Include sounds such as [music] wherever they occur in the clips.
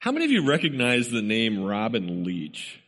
How many of you recognize the name Robin Leach?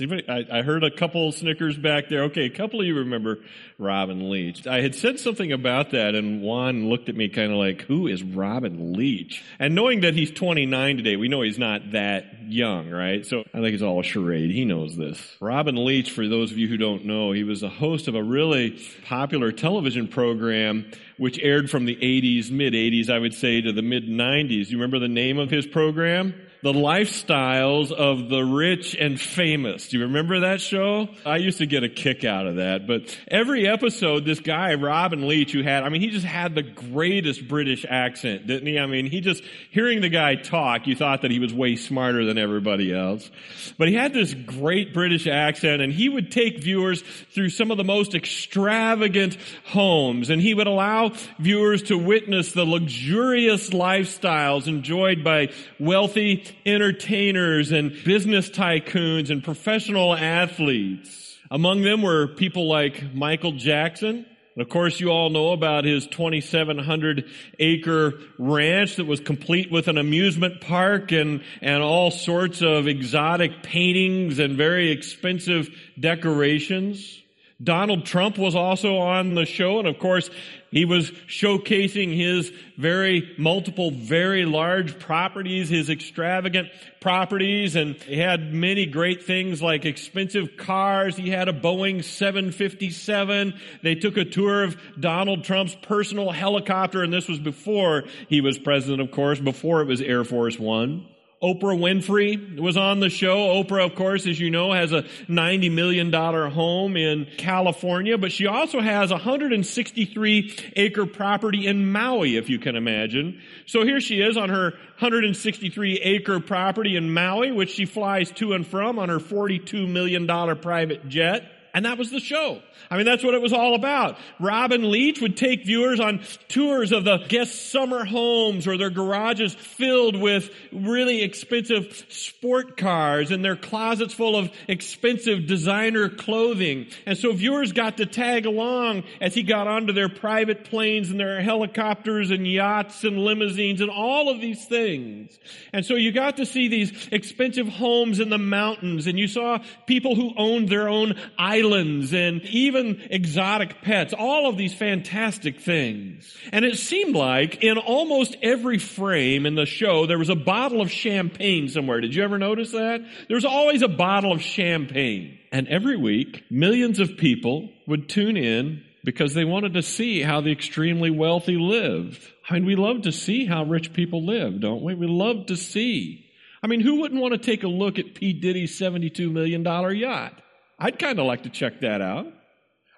Anybody, I, I, heard a couple Snickers back there. Okay, a couple of you remember Robin Leach. I had said something about that, and Juan looked at me kind of like, "Who is Robin Leach?" And knowing that he's 29 today, we know he's not that young, right? So I think it's all a charade. He knows this. Robin Leach, for those of you who don't know, he was a host of a really popular television program which aired from the 80s, mid 80s, I would say, to the mid 90s. You remember the name of his program? The lifestyles of the rich and famous. Do you remember that show? I used to get a kick out of that. But every episode, this guy, Robin Leach, who had, I mean, he just had the greatest British accent, didn't he? I mean, he just, hearing the guy talk, you thought that he was way smarter than everybody else. But he had this great British accent and he would take viewers through some of the most extravagant homes and he would allow viewers to witness the luxurious lifestyles enjoyed by wealthy entertainers and business tycoons and professional athletes. Among them were people like Michael Jackson. And of course, you all know about his 2,700 acre ranch that was complete with an amusement park and, and all sorts of exotic paintings and very expensive decorations. Donald Trump was also on the show, and of course, he was showcasing his very multiple, very large properties, his extravagant properties, and he had many great things like expensive cars. He had a Boeing 757. They took a tour of Donald Trump's personal helicopter, and this was before he was president, of course, before it was Air Force One. Oprah Winfrey was on the show. Oprah, of course, as you know, has a $90 million home in California, but she also has a 163 acre property in Maui, if you can imagine. So here she is on her 163 acre property in Maui, which she flies to and from on her $42 million private jet. And that was the show. I mean, that's what it was all about. Robin Leach would take viewers on tours of the guest summer homes or their garages filled with really expensive sport cars and their closets full of expensive designer clothing. And so viewers got to tag along as he got onto their private planes and their helicopters and yachts and limousines and all of these things. And so you got to see these expensive homes in the mountains and you saw people who owned their own islands islands and even exotic pets, all of these fantastic things. And it seemed like in almost every frame in the show, there was a bottle of champagne somewhere. Did you ever notice that? There was always a bottle of champagne. And every week, millions of people would tune in because they wanted to see how the extremely wealthy lived. I mean, we love to see how rich people live, don't we? We love to see. I mean, who wouldn't want to take a look at P. Diddy's $72 million yacht? I'd kind of like to check that out.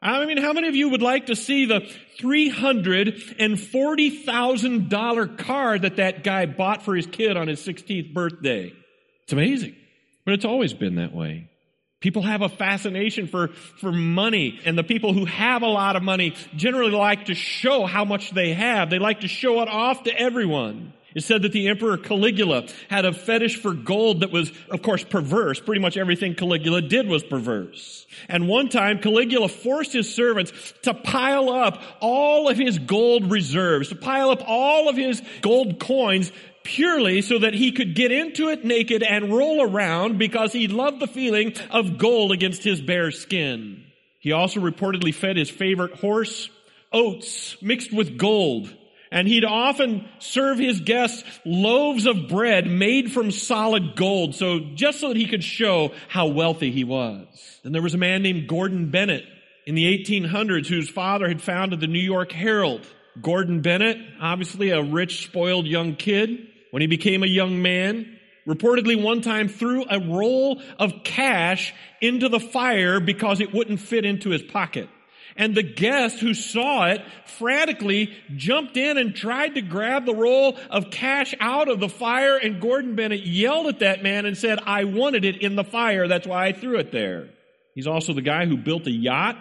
I mean, how many of you would like to see the $340,000 car that that guy bought for his kid on his 16th birthday? It's amazing. But it's always been that way. People have a fascination for, for money, and the people who have a lot of money generally like to show how much they have. They like to show it off to everyone. It said that the Emperor Caligula had a fetish for gold that was, of course, perverse. Pretty much everything Caligula did was perverse. And one time, Caligula forced his servants to pile up all of his gold reserves, to pile up all of his gold coins purely so that he could get into it naked and roll around because he loved the feeling of gold against his bare skin. He also reportedly fed his favorite horse oats mixed with gold and he'd often serve his guests loaves of bread made from solid gold, so just so that he could show how wealthy he was. Then there was a man named Gordon Bennett in the 1800s whose father had founded the New York Herald. Gordon Bennett, obviously a rich, spoiled young kid, when he became a young man, reportedly one time threw a roll of cash into the fire because it wouldn't fit into his pocket. And the guest who saw it frantically jumped in and tried to grab the roll of cash out of the fire. And Gordon Bennett yelled at that man and said, I wanted it in the fire. That's why I threw it there. He's also the guy who built a yacht,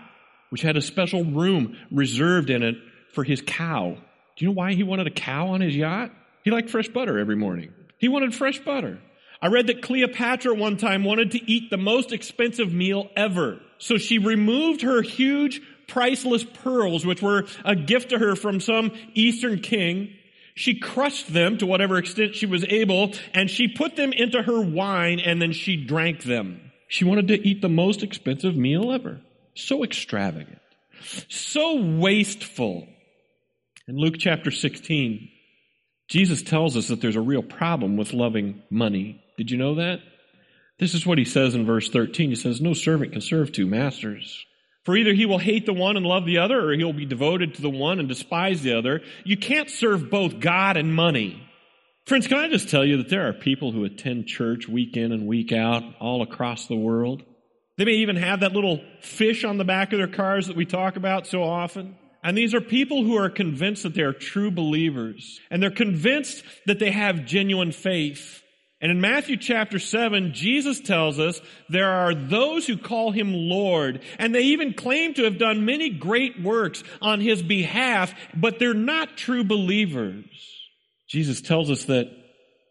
which had a special room reserved in it for his cow. Do you know why he wanted a cow on his yacht? He liked fresh butter every morning. He wanted fresh butter. I read that Cleopatra one time wanted to eat the most expensive meal ever. So she removed her huge priceless pearls, which were a gift to her from some Eastern king. She crushed them to whatever extent she was able, and she put them into her wine, and then she drank them. She wanted to eat the most expensive meal ever. So extravagant. So wasteful. In Luke chapter 16, Jesus tells us that there's a real problem with loving money. Did you know that? This is what he says in verse 13. He says, No servant can serve two masters. For either he will hate the one and love the other, or he'll be devoted to the one and despise the other. You can't serve both God and money. Friends, can I just tell you that there are people who attend church week in and week out all across the world? They may even have that little fish on the back of their cars that we talk about so often. And these are people who are convinced that they are true believers. And they're convinced that they have genuine faith. And in Matthew chapter 7, Jesus tells us there are those who call him Lord, and they even claim to have done many great works on his behalf, but they're not true believers. Jesus tells us that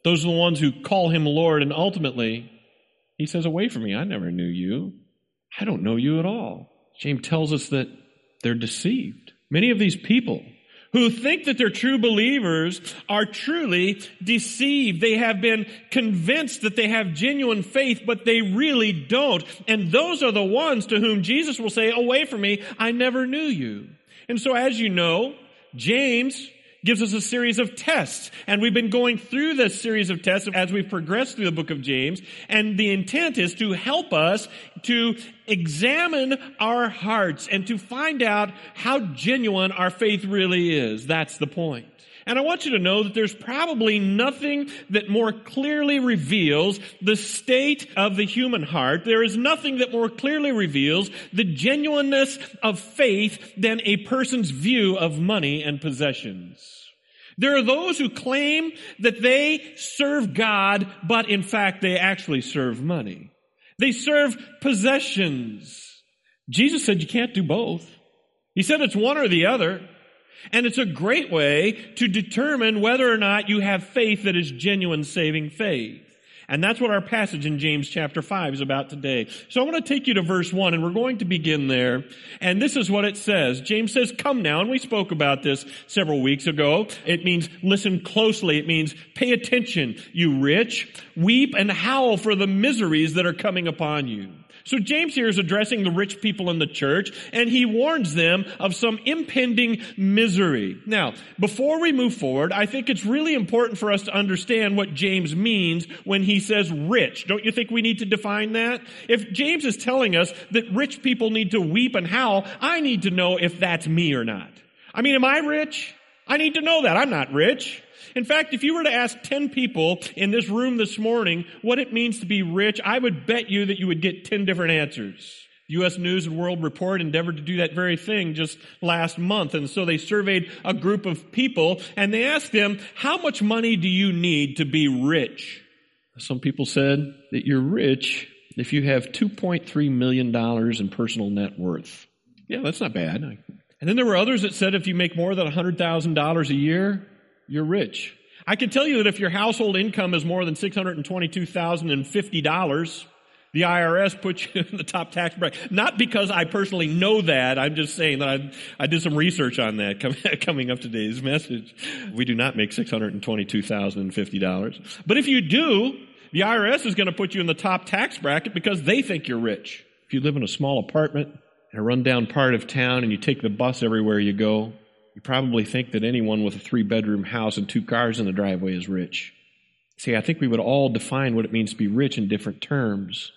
those are the ones who call him Lord, and ultimately, he says, Away from me, I never knew you. I don't know you at all. James tells us that they're deceived. Many of these people who think that they're true believers are truly deceived. They have been convinced that they have genuine faith, but they really don't. And those are the ones to whom Jesus will say, away from me, I never knew you. And so as you know, James gives us a series of tests. And we've been going through this series of tests as we've progressed through the book of James. And the intent is to help us to examine our hearts and to find out how genuine our faith really is. That's the point. And I want you to know that there's probably nothing that more clearly reveals the state of the human heart. There is nothing that more clearly reveals the genuineness of faith than a person's view of money and possessions. There are those who claim that they serve God, but in fact they actually serve money. They serve possessions. Jesus said you can't do both. He said it's one or the other. And it's a great way to determine whether or not you have faith that is genuine saving faith. And that's what our passage in James chapter 5 is about today. So I want to take you to verse 1 and we're going to begin there. And this is what it says. James says, come now. And we spoke about this several weeks ago. It means listen closely. It means pay attention, you rich. Weep and howl for the miseries that are coming upon you. So James here is addressing the rich people in the church and he warns them of some impending misery. Now, before we move forward, I think it's really important for us to understand what James means when he says rich. Don't you think we need to define that? If James is telling us that rich people need to weep and howl, I need to know if that's me or not. I mean, am I rich? I need to know that. I'm not rich. In fact, if you were to ask 10 people in this room this morning what it means to be rich, I would bet you that you would get 10 different answers. U.S. News and World Report endeavored to do that very thing just last month. And so they surveyed a group of people and they asked them, how much money do you need to be rich? Some people said that you're rich if you have $2.3 million in personal net worth. Yeah, that's not bad. And then there were others that said if you make more than $100,000 a year, you're rich. I can tell you that if your household income is more than $622,050, the IRS puts you [laughs] in the top tax bracket. Not because I personally know that. I'm just saying that I, I did some research on that [laughs] coming up today's message. We do not make $622,050. But if you do, the IRS is going to put you in the top tax bracket because they think you're rich. If you live in a small apartment in a rundown part of town and you take the bus everywhere you go, you probably think that anyone with a three bedroom house and two cars in the driveway is rich. See, I think we would all define what it means to be rich in different terms,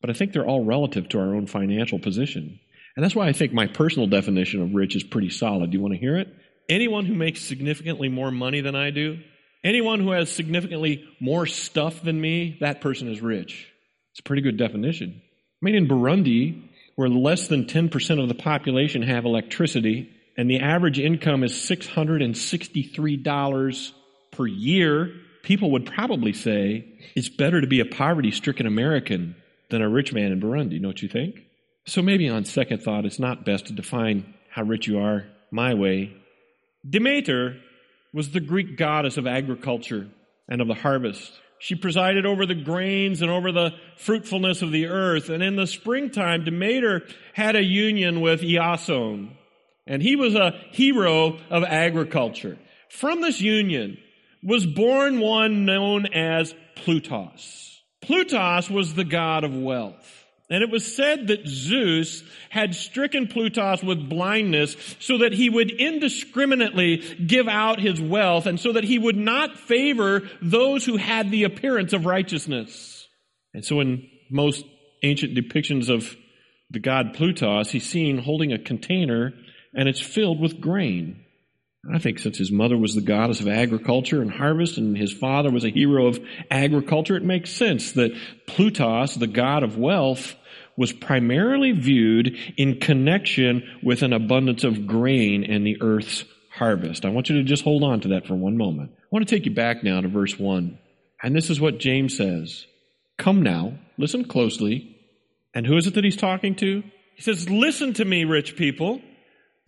but I think they're all relative to our own financial position. And that's why I think my personal definition of rich is pretty solid. Do you want to hear it? Anyone who makes significantly more money than I do, anyone who has significantly more stuff than me, that person is rich. It's a pretty good definition. I mean, in Burundi, where less than 10% of the population have electricity, and the average income is $663 per year, people would probably say it's better to be a poverty stricken American than a rich man in Burundi, don't you think? So maybe on second thought, it's not best to define how rich you are my way. Demeter was the Greek goddess of agriculture and of the harvest. She presided over the grains and over the fruitfulness of the earth. And in the springtime, Demeter had a union with Iasion, and he was a hero of agriculture. from this union was born one known as Plutus. Plutus was the god of wealth. And it was said that Zeus had stricken Plutus with blindness so that he would indiscriminately give out his wealth and so that he would not favor those who had the appearance of righteousness. And so in most ancient depictions of the god Plutus, he's seen holding a container and it's filled with grain. I think since his mother was the goddess of agriculture and harvest and his father was a hero of agriculture, it makes sense that Plutus, the god of wealth, was primarily viewed in connection with an abundance of grain and the earth's harvest. I want you to just hold on to that for one moment. I want to take you back now to verse 1. And this is what James says. Come now, listen closely. And who is it that he's talking to? He says, Listen to me, rich people.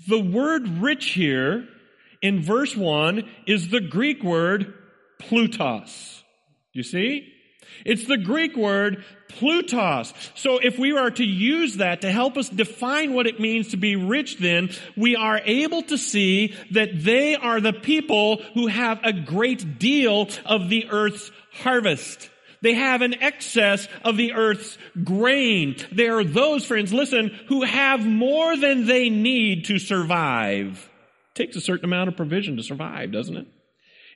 The word rich here in verse 1 is the Greek word plutos. You see? It's the Greek word plutos. So if we are to use that to help us define what it means to be rich then, we are able to see that they are the people who have a great deal of the earth's harvest. They have an excess of the earth's grain. They are those, friends, listen, who have more than they need to survive. It takes a certain amount of provision to survive, doesn't it?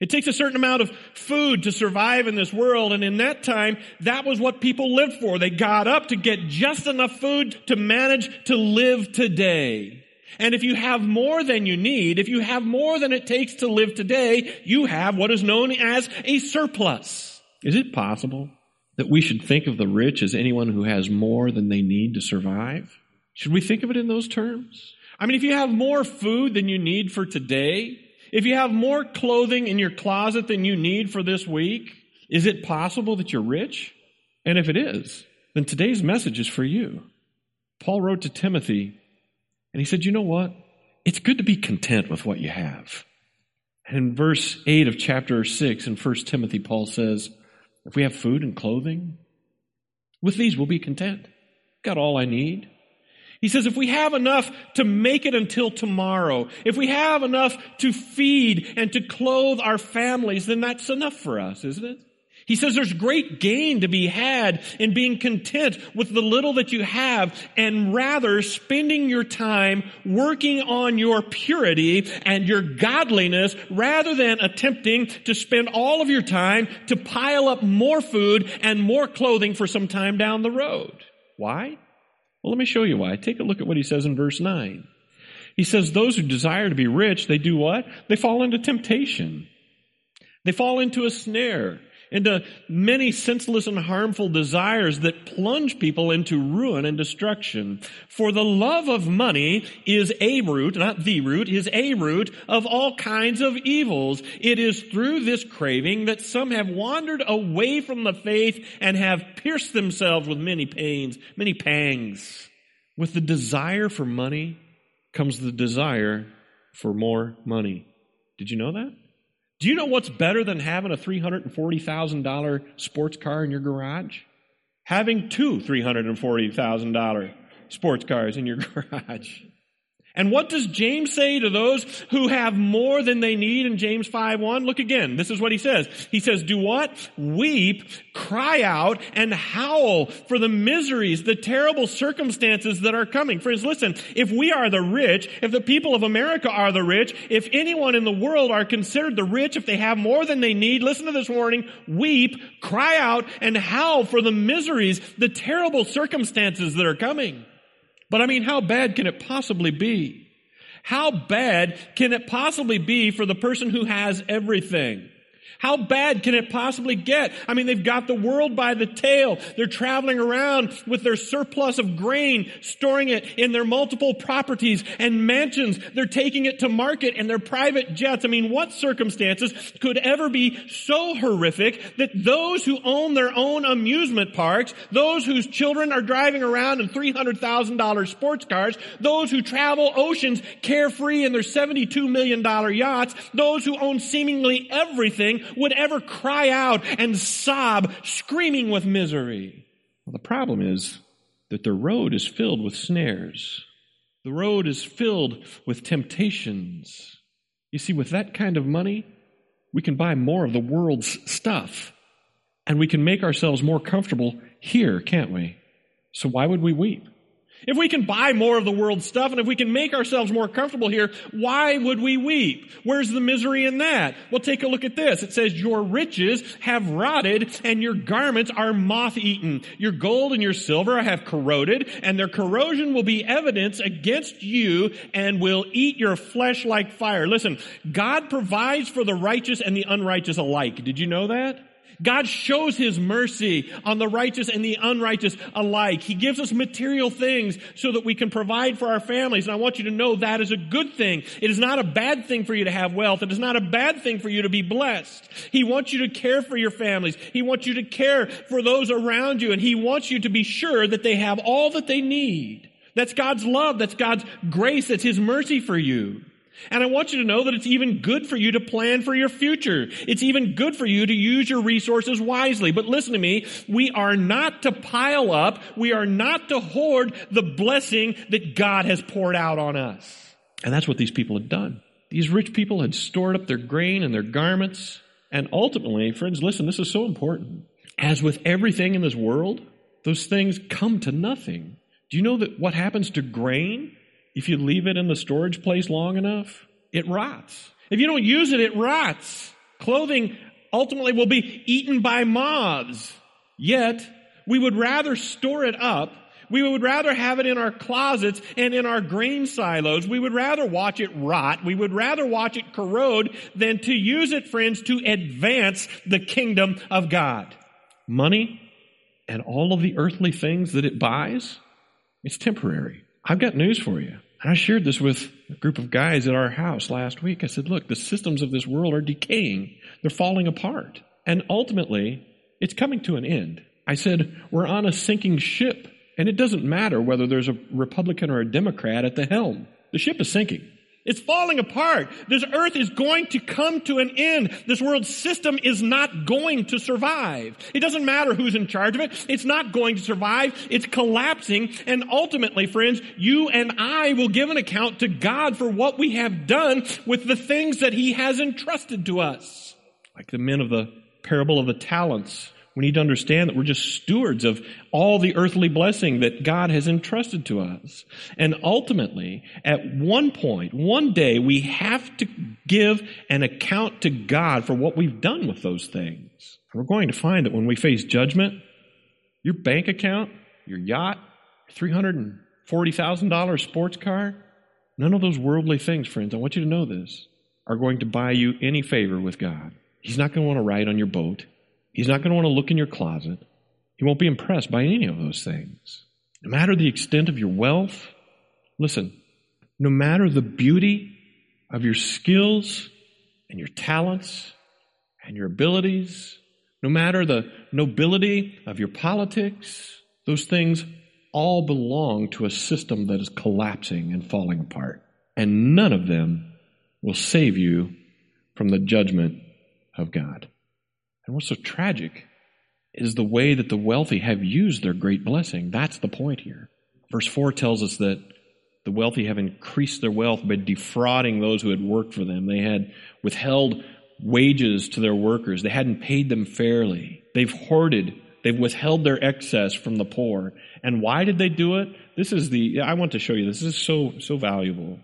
It takes a certain amount of food to survive in this world, and in that time, that was what people lived for. They got up to get just enough food to manage to live today. And if you have more than you need, if you have more than it takes to live today, you have what is known as a surplus. Is it possible that we should think of the rich as anyone who has more than they need to survive? Should we think of it in those terms? I mean, if you have more food than you need for today, if you have more clothing in your closet than you need for this week, is it possible that you're rich? And if it is, then today's message is for you. Paul wrote to Timothy, and he said, You know what? It's good to be content with what you have. And in verse 8 of chapter 6 in 1 Timothy, Paul says, If we have food and clothing, with these we'll be content. Got all I need. He says if we have enough to make it until tomorrow, if we have enough to feed and to clothe our families, then that's enough for us, isn't it? He says there's great gain to be had in being content with the little that you have and rather spending your time working on your purity and your godliness rather than attempting to spend all of your time to pile up more food and more clothing for some time down the road. Why? Well, let me show you why. Take a look at what he says in verse 9. He says, Those who desire to be rich, they do what? They fall into temptation. They fall into a snare into many senseless and harmful desires that plunge people into ruin and destruction. For the love of money is a root, not the root, is a root of all kinds of evils. It is through this craving that some have wandered away from the faith and have pierced themselves with many pains, many pangs. With the desire for money comes the desire for more money. Did you know that? Do you know what's better than having a $340,000 sports car in your garage? Having two $340,000 sports cars in your [laughs] garage. And what does James say to those who have more than they need in James 5 1? Look again. This is what he says. He says, "Do what? Weep, cry out, and howl for the miseries, the terrible circumstances that are coming." Friends, listen, if we are the rich, if the people of America are the rich, if anyone in the world are considered the rich, if they have more than they need, listen to this warning, weep, cry out, and howl for the miseries, the terrible circumstances that are coming. But I mean, how bad can it possibly be? How bad can it possibly be for the person who has everything? How bad can it possibly get? I mean, they've got the world by the tail. They're traveling around with their surplus of grain, storing it in their multiple properties and mansions. They're taking it to market in their private jets. I mean, what circumstances could ever be so horrific that those who own their own amusement parks, those whose children are driving around in $300,000 sports cars, those who travel oceans carefree in their $72 million yachts, those who own seemingly everything would ever cry out and sob, screaming with misery. Well, the problem is that the road is filled with snares. The road is filled with temptations. You see, with that kind of money, we can buy more of the world's stuff. And we can make ourselves more comfortable here, can't we? So why would we weep? If we can buy more of the world's stuff and if we can make ourselves more comfortable here, why would we weep? Where's the misery in that? Well, take a look at this. It says, your riches have rotted and your garments are moth-eaten. Your gold and your silver have corroded and their corrosion will be evidence against you and will eat your flesh like fire. Listen, God provides for the righteous and the unrighteous alike. Did you know that? God shows His mercy on the righteous and the unrighteous alike. He gives us material things so that we can provide for our families. And I want you to know that is a good thing. It is not a bad thing for you to have wealth. It is not a bad thing for you to be blessed. He wants you to care for your families. He wants you to care for those around you. And He wants you to be sure that they have all that they need. That's God's love. That's God's grace. That's His mercy for you. And I want you to know that it's even good for you to plan for your future. It's even good for you to use your resources wisely. But listen to me, we are not to pile up, we are not to hoard the blessing that God has poured out on us. And that's what these people had done. These rich people had stored up their grain and their garments. And ultimately, friends, listen, this is so important. As with everything in this world, those things come to nothing. Do you know that what happens to grain if you leave it in the storage place long enough, it rots. If you don't use it, it rots. Clothing ultimately will be eaten by moths. Yet, we would rather store it up. We would rather have it in our closets and in our grain silos. We would rather watch it rot. We would rather watch it corrode than to use it, friends, to advance the kingdom of God. Money and all of the earthly things that it buys, it's temporary. I've got news for you. I shared this with a group of guys at our house last week. I said, look, the systems of this world are decaying. They're falling apart. And ultimately, it's coming to an end. I said, we're on a sinking ship. And it doesn't matter whether there's a Republican or a Democrat at the helm. The ship is sinking. It's falling apart. This earth is going to come to an end. This world system is not going to survive. It doesn't matter who's in charge of it. It's not going to survive. It's collapsing. And ultimately, friends, you and I will give an account to God for what we have done with the things that He has entrusted to us. Like the men of the parable of the talents we need to understand that we're just stewards of all the earthly blessing that God has entrusted to us. And ultimately, at one point, one day, we have to give an account to God for what we've done with those things. we're going to find that when we face judgment, your bank account, your yacht, $340,000 sports car, none of those worldly things, friends, I want you to know this, are going to buy you any favor with God. He's not going to want to ride on your boat. He's not going to want to look in your closet. He won't be impressed by any of those things. No matter the extent of your wealth, listen, no matter the beauty of your skills and your talents and your abilities, no matter the nobility of your politics, those things all belong to a system that is collapsing and falling apart. And none of them will save you from the judgment of God. And what's so tragic is the way that the wealthy have used their great blessing. That's the point here. Verse 4 tells us that the wealthy have increased their wealth by defrauding those who had worked for them. They had withheld wages to their workers. They hadn't paid them fairly. They've hoarded. They've withheld their excess from the poor. And why did they do it? This is the, I want to show you this. This is so, so valuable.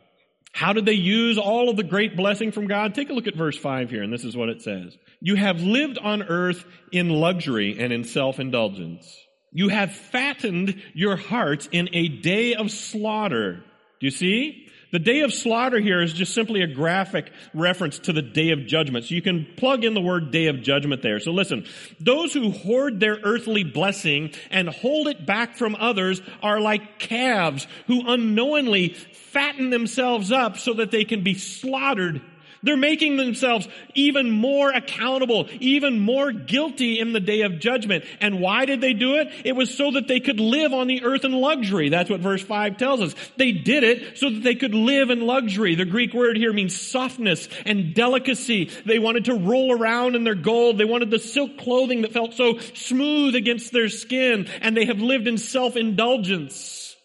How did they use all of the great blessing from God? Take a look at verse 5 here, and this is what it says. You have lived on earth in luxury and in self-indulgence. You have fattened your hearts in a day of slaughter. Do you see? The day of slaughter here is just simply a graphic reference to the day of judgment. So you can plug in the word day of judgment there. So listen, those who hoard their earthly blessing and hold it back from others are like calves who unknowingly fatten themselves up so that they can be slaughtered they're making themselves even more accountable, even more guilty in the day of judgment. And why did they do it? It was so that they could live on the earth in luxury. That's what verse 5 tells us. They did it so that they could live in luxury. The Greek word here means softness and delicacy. They wanted to roll around in their gold. They wanted the silk clothing that felt so smooth against their skin. And they have lived in self-indulgence.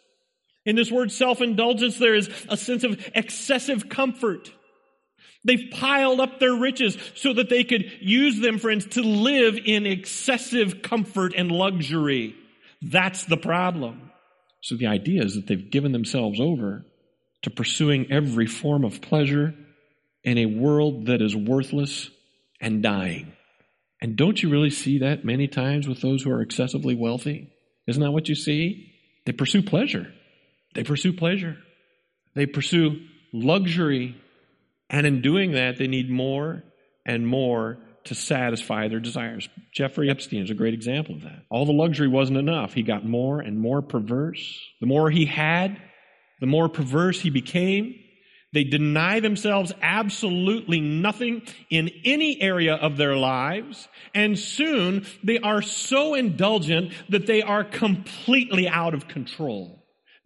In this word self-indulgence, there is a sense of excessive comfort. They've piled up their riches so that they could use them, friends, to live in excessive comfort and luxury. That's the problem. So the idea is that they've given themselves over to pursuing every form of pleasure in a world that is worthless and dying. And don't you really see that many times with those who are excessively wealthy? Isn't that what you see? They pursue pleasure. They pursue pleasure. They pursue luxury and in doing that, they need more and more to satisfy their desires. Jeffrey Epstein is a great example of that. All the luxury wasn't enough. He got more and more perverse. The more he had, the more perverse he became. They deny themselves absolutely nothing in any area of their lives. And soon they are so indulgent that they are completely out of control.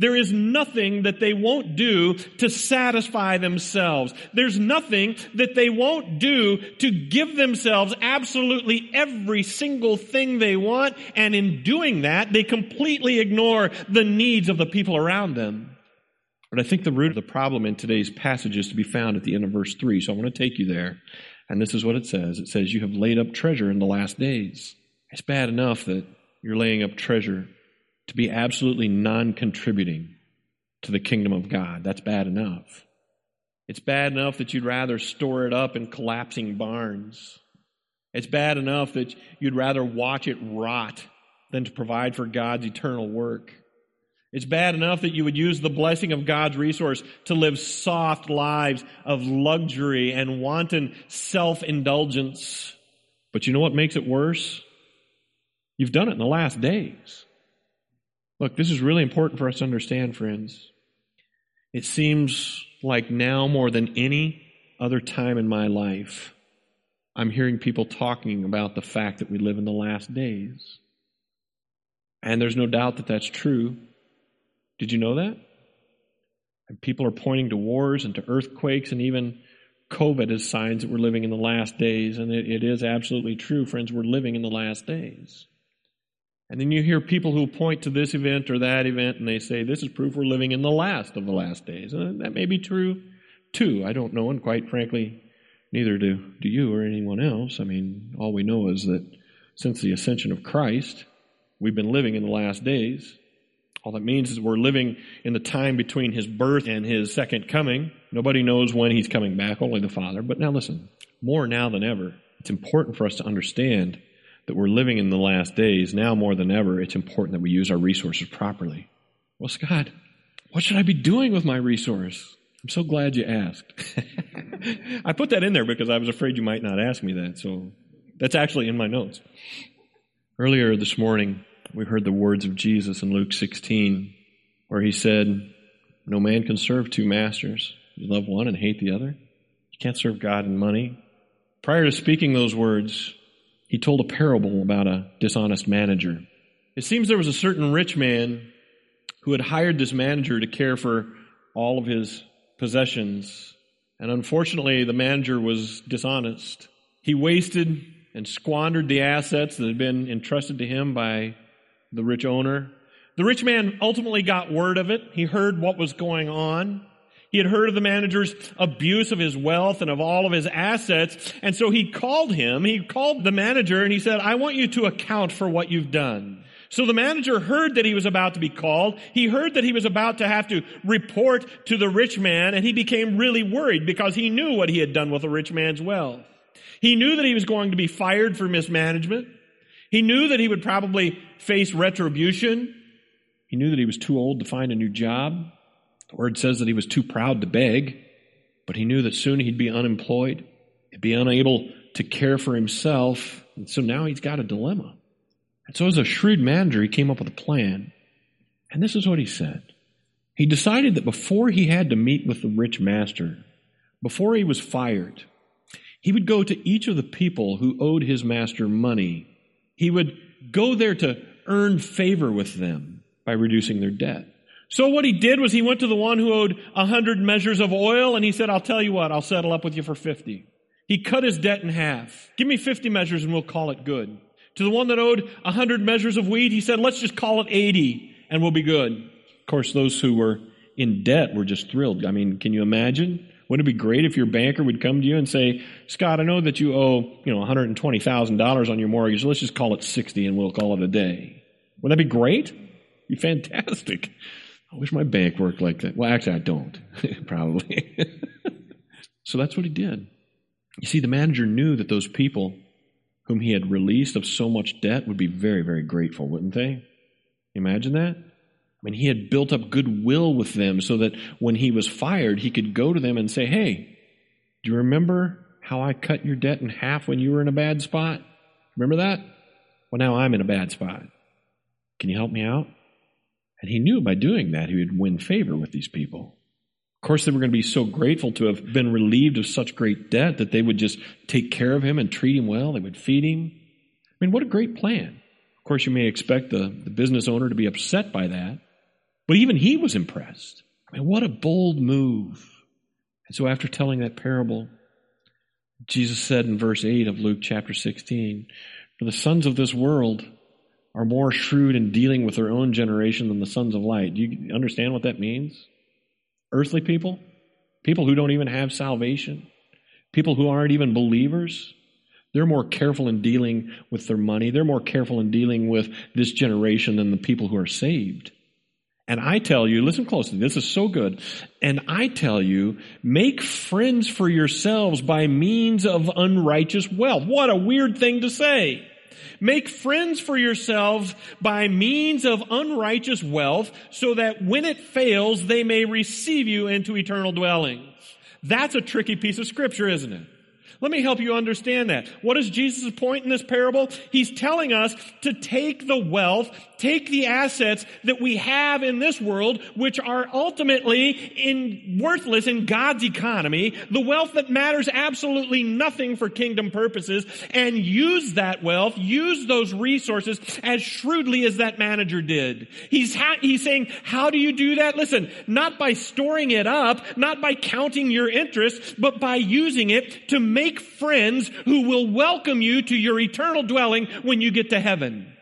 There is nothing that they won't do to satisfy themselves. There's nothing that they won't do to give themselves absolutely every single thing they want. And in doing that, they completely ignore the needs of the people around them. But I think the root of the problem in today's passage is to be found at the end of verse 3. So I want to take you there. And this is what it says. It says, You have laid up treasure in the last days. It's bad enough that you're laying up treasure to be absolutely non contributing to the kingdom of God. That's bad enough. It's bad enough that you'd rather store it up in collapsing barns. It's bad enough that you'd rather watch it rot than to provide for God's eternal work. It's bad enough that you would use the blessing of God's resource to live soft lives of luxury and wanton self-indulgence. But you know what makes it worse? You've done it in the last days. Look, this is really important for us to understand, friends. It seems like now more than any other time in my life, I'm hearing people talking about the fact that we live in the last days. And there's no doubt that that's true. Did you know that? And people are pointing to wars and to earthquakes and even COVID as signs that we're living in the last days. And it, it is absolutely true, friends. We're living in the last days. And then you hear people who point to this event or that event and they say, this is proof we're living in the last of the last days. And that may be true too. I don't know. And quite frankly, neither do, do you or anyone else. I mean, all we know is that since the ascension of Christ, we've been living in the last days. All that means is we're living in the time between his birth and his second coming. Nobody knows when he's coming back, only the Father. But now listen, more now than ever, it's important for us to understand that we're living in the last days, now more than ever, it's important that we use our resources properly. Well, Scott, what should I be doing with my resource? I'm so glad you asked. [laughs] I put that in there because I was afraid you might not ask me that, so that's actually in my notes. Earlier this morning, we heard the words of Jesus in Luke 16, where he said, No man can serve two masters. You love one and hate the other. You can't serve God and money. Prior to speaking those words, he told a parable about a dishonest manager. It seems there was a certain rich man who had hired this manager to care for all of his possessions. And unfortunately, the manager was dishonest. He wasted and squandered the assets that had been entrusted to him by the rich owner. The rich man ultimately got word of it. He heard what was going on. He had heard of the manager's abuse of his wealth and of all of his assets. And so he called him, he called the manager and he said, I want you to account for what you've done. So the manager heard that he was about to be called. He heard that he was about to have to report to the rich man and he became really worried because he knew what he had done with the rich man's wealth. He knew that he was going to be fired for mismanagement. He knew that he would probably face retribution. He knew that he was too old to find a new job. Word says that he was too proud to beg, but he knew that soon he'd be unemployed, he'd be unable to care for himself, and so now he's got a dilemma. And so as a shrewd manager, he came up with a plan. And this is what he said. He decided that before he had to meet with the rich master, before he was fired, he would go to each of the people who owed his master money. He would go there to earn favor with them by reducing their debt. So what he did was he went to the one who owed a hundred measures of oil and he said, I'll tell you what, I'll settle up with you for 50. He cut his debt in half. Give me 50 measures and we'll call it good. To the one that owed a hundred measures of wheat, he said, let's just call it 80 and we'll be good. Of course, those who were in debt were just thrilled. I mean, can you imagine? Wouldn't it be great if your banker would come to you and say, Scott, I know that you owe, you know, $120,000 on your mortgage. Let's just call it 60 and we'll call it a day. Wouldn't that be great? Be fantastic. I wish my bank worked like that. Well, actually, I don't, [laughs] probably. [laughs] so that's what he did. You see, the manager knew that those people whom he had released of so much debt would be very, very grateful, wouldn't they? Imagine that? I mean, he had built up goodwill with them so that when he was fired, he could go to them and say, Hey, do you remember how I cut your debt in half when you were in a bad spot? Remember that? Well, now I'm in a bad spot. Can you help me out? And he knew by doing that he would win favor with these people. Of course, they were going to be so grateful to have been relieved of such great debt that they would just take care of him and treat him well. They would feed him. I mean, what a great plan. Of course, you may expect the, the business owner to be upset by that, but even he was impressed. I mean, what a bold move. And so, after telling that parable, Jesus said in verse 8 of Luke chapter 16, For the sons of this world are more shrewd in dealing with their own generation than the sons of light. Do you understand what that means? Earthly people, people who don't even have salvation, people who aren't even believers, they're more careful in dealing with their money. They're more careful in dealing with this generation than the people who are saved. And I tell you, listen closely, this is so good. And I tell you, make friends for yourselves by means of unrighteous wealth. What a weird thing to say. Make friends for yourselves by means of unrighteous wealth so that when it fails, they may receive you into eternal dwellings. That's a tricky piece of scripture, isn't it? Let me help you understand that. What is Jesus' point in this parable? He's telling us to take the wealth, take the assets that we have in this world, which are ultimately in worthless in God's economy, the wealth that matters absolutely nothing for kingdom purposes, and use that wealth, use those resources as shrewdly as that manager did. He's, ha- he's saying, how do you do that? Listen, not by storing it up, not by counting your interest, but by using it to make make friends who will welcome you to your eternal dwelling when you get to heaven.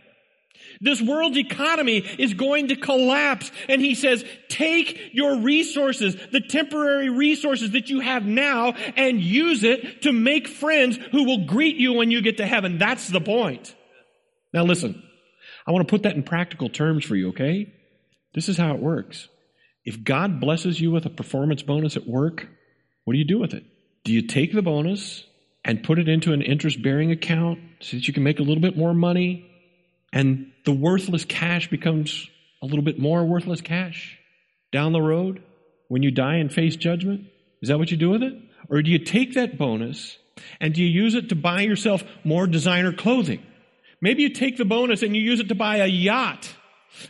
This world's economy is going to collapse. And he says, take your resources, the temporary resources that you have now, and use it to make friends who will greet you when you get to heaven. That's the point. Now listen, I want to put that in practical terms for you, okay? This is how it works. If God blesses you with a performance bonus at work, what do you do with it? Do you take the bonus and put it into an interest bearing account so that you can make a little bit more money and the worthless cash becomes a little bit more worthless cash down the road when you die and face judgment? Is that what you do with it? Or do you take that bonus and do you use it to buy yourself more designer clothing? Maybe you take the bonus and you use it to buy a yacht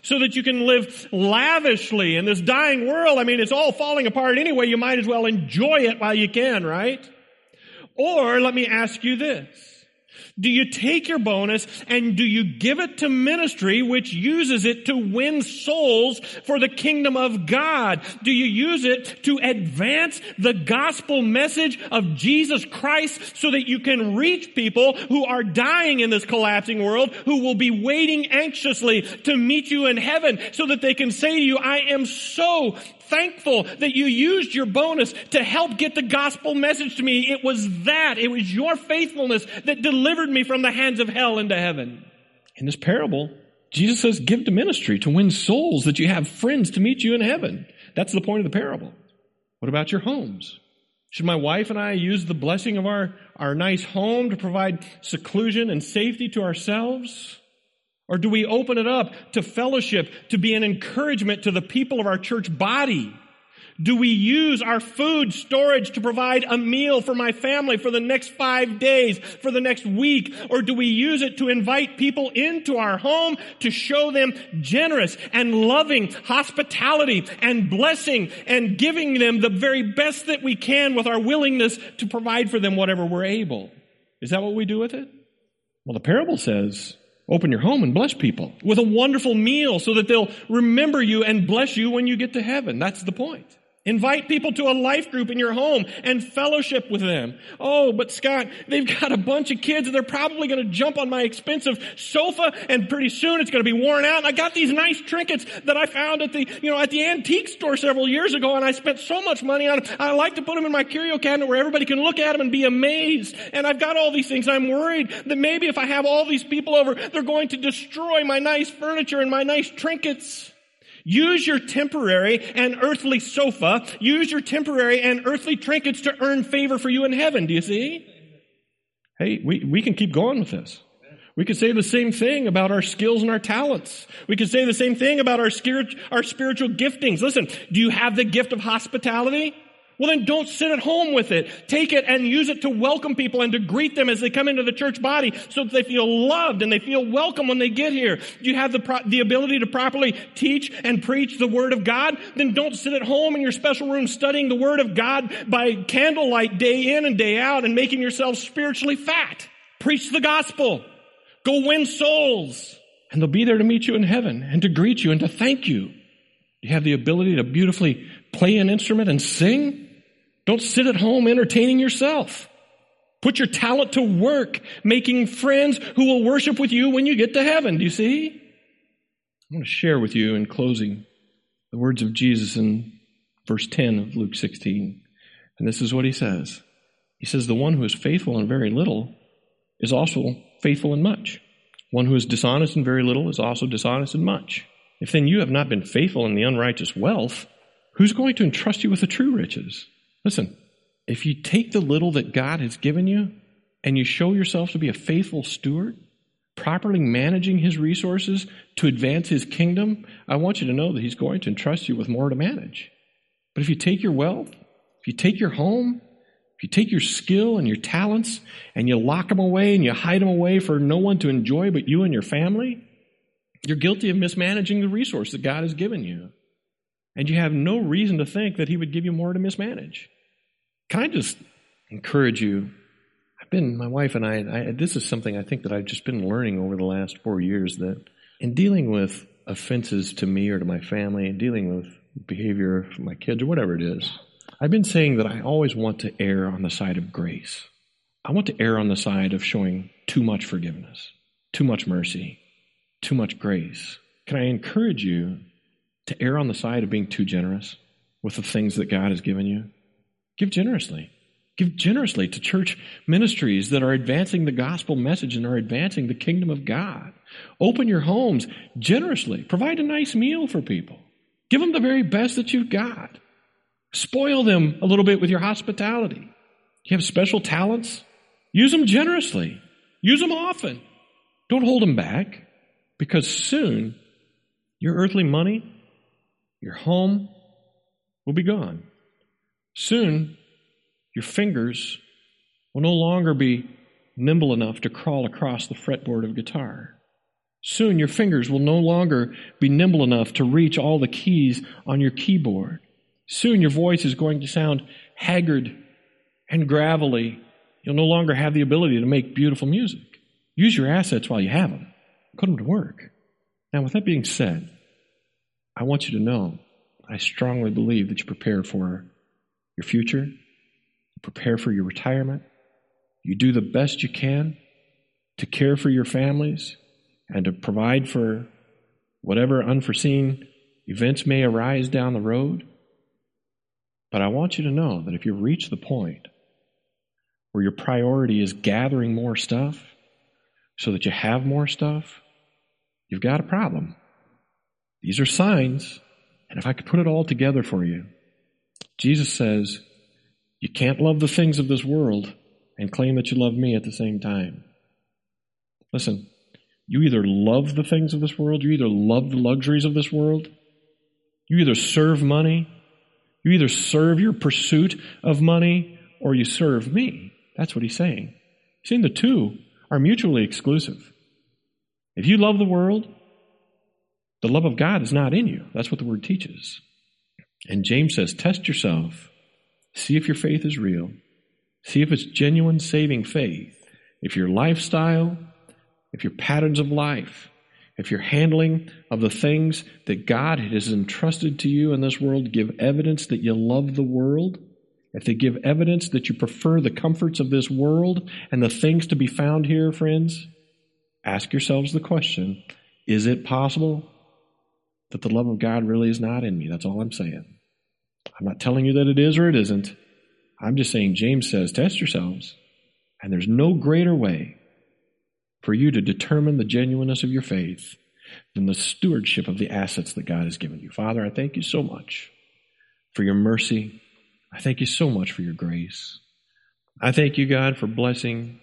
so that you can live lavishly in this dying world. I mean, it's all falling apart anyway. You might as well enjoy it while you can, right? Or let me ask you this. Do you take your bonus and do you give it to ministry which uses it to win souls for the kingdom of God? Do you use it to advance the gospel message of Jesus Christ so that you can reach people who are dying in this collapsing world who will be waiting anxiously to meet you in heaven so that they can say to you, I am so thankful that you used your bonus to help get the gospel message to me. It was that, it was your faithfulness that delivered me from the hands of hell into heaven. In this parable, Jesus says, give to ministry to win souls that you have friends to meet you in heaven. That's the point of the parable. What about your homes? Should my wife and I use the blessing of our, our nice home to provide seclusion and safety to ourselves? Or do we open it up to fellowship, to be an encouragement to the people of our church body? Do we use our food storage to provide a meal for my family for the next five days, for the next week? Or do we use it to invite people into our home to show them generous and loving hospitality and blessing and giving them the very best that we can with our willingness to provide for them whatever we're able? Is that what we do with it? Well, the parable says Open your home and bless people with a wonderful meal so that they'll remember you and bless you when you get to heaven. That's the point. Invite people to a life group in your home and fellowship with them. Oh, but Scott, they've got a bunch of kids and they're probably going to jump on my expensive sofa and pretty soon it's going to be worn out. And I got these nice trinkets that I found at the, you know, at the antique store several years ago and I spent so much money on them. I like to put them in my curio cabinet where everybody can look at them and be amazed. And I've got all these things. I'm worried that maybe if I have all these people over, they're going to destroy my nice furniture and my nice trinkets. Use your temporary and earthly sofa. Use your temporary and earthly trinkets to earn favor for you in heaven. Do you see? Hey, we, we can keep going with this. We could say the same thing about our skills and our talents. We could say the same thing about our, our spiritual giftings. Listen, do you have the gift of hospitality? Well, then don't sit at home with it. Take it and use it to welcome people and to greet them as they come into the church body so that they feel loved and they feel welcome when they get here. You have the, pro- the ability to properly teach and preach the Word of God? Then don't sit at home in your special room studying the Word of God by candlelight day in and day out and making yourself spiritually fat. Preach the gospel. Go win souls. And they'll be there to meet you in heaven and to greet you and to thank you. You have the ability to beautifully play an instrument and sing. Don't sit at home entertaining yourself. Put your talent to work, making friends who will worship with you when you get to heaven. Do you see? I want to share with you in closing the words of Jesus in verse 10 of Luke 16. And this is what he says. He says, The one who is faithful in very little is also faithful in much. One who is dishonest in very little is also dishonest in much. If then you have not been faithful in the unrighteous wealth, who's going to entrust you with the true riches? Listen, if you take the little that God has given you and you show yourself to be a faithful steward, properly managing his resources to advance his kingdom, I want you to know that he's going to entrust you with more to manage. But if you take your wealth, if you take your home, if you take your skill and your talents and you lock them away and you hide them away for no one to enjoy but you and your family, you're guilty of mismanaging the resource that God has given you. And you have no reason to think that he would give you more to mismanage. Can I just encourage you? I've been, my wife and I, I, this is something I think that I've just been learning over the last four years that in dealing with offenses to me or to my family and dealing with behavior of my kids or whatever it is, I've been saying that I always want to err on the side of grace. I want to err on the side of showing too much forgiveness, too much mercy, too much grace. Can I encourage you to err on the side of being too generous with the things that God has given you? Give generously. Give generously to church ministries that are advancing the gospel message and are advancing the kingdom of God. Open your homes generously. Provide a nice meal for people. Give them the very best that you've got. Spoil them a little bit with your hospitality. You have special talents? Use them generously. Use them often. Don't hold them back because soon your earthly money your home will be gone. Soon, your fingers will no longer be nimble enough to crawl across the fretboard of guitar. Soon, your fingers will no longer be nimble enough to reach all the keys on your keyboard. Soon, your voice is going to sound haggard and gravelly. You'll no longer have the ability to make beautiful music. Use your assets while you have them. Put them to work. Now, with that being said, I want you to know, I strongly believe that you prepare for your future, you prepare for your retirement, you do the best you can to care for your families and to provide for whatever unforeseen events may arise down the road. But I want you to know that if you reach the point where your priority is gathering more stuff so that you have more stuff, you've got a problem. These are signs. And if I could put it all together for you, Jesus says, you can't love the things of this world and claim that you love me at the same time. Listen, you either love the things of this world, you either love the luxuries of this world, you either serve money, you either serve your pursuit of money, or you serve me. That's what he's saying. He's the two are mutually exclusive. If you love the world, the love of God is not in you. That's what the word teaches. And James says, test yourself. See if your faith is real. See if it's genuine saving faith. If your lifestyle, if your patterns of life, if your handling of the things that God has entrusted to you in this world give evidence that you love the world, if they give evidence that you prefer the comforts of this world and the things to be found here, friends, ask yourselves the question is it possible that the love of God really is not in me? That's all I'm saying. I'm not telling you that it is or it isn't. I'm just saying, James says, test yourselves. And there's no greater way for you to determine the genuineness of your faith than the stewardship of the assets that God has given you. Father, I thank you so much for your mercy. I thank you so much for your grace. I thank you, God, for blessing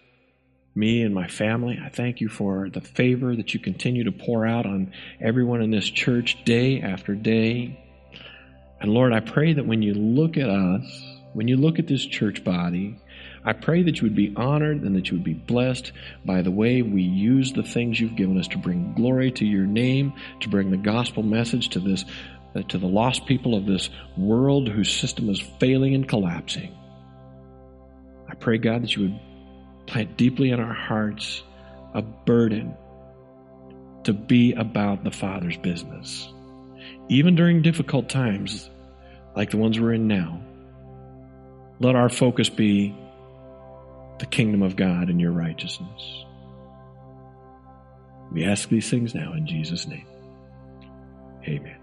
me and my family. I thank you for the favor that you continue to pour out on everyone in this church day after day. And Lord, I pray that when you look at us, when you look at this church body, I pray that you would be honored and that you would be blessed by the way we use the things you've given us to bring glory to your name, to bring the gospel message to this uh, to the lost people of this world whose system is failing and collapsing. I pray God that you would plant deeply in our hearts a burden to be about the Father's business. Even during difficult times like the ones we're in now, let our focus be the kingdom of God and your righteousness. We ask these things now in Jesus' name. Amen.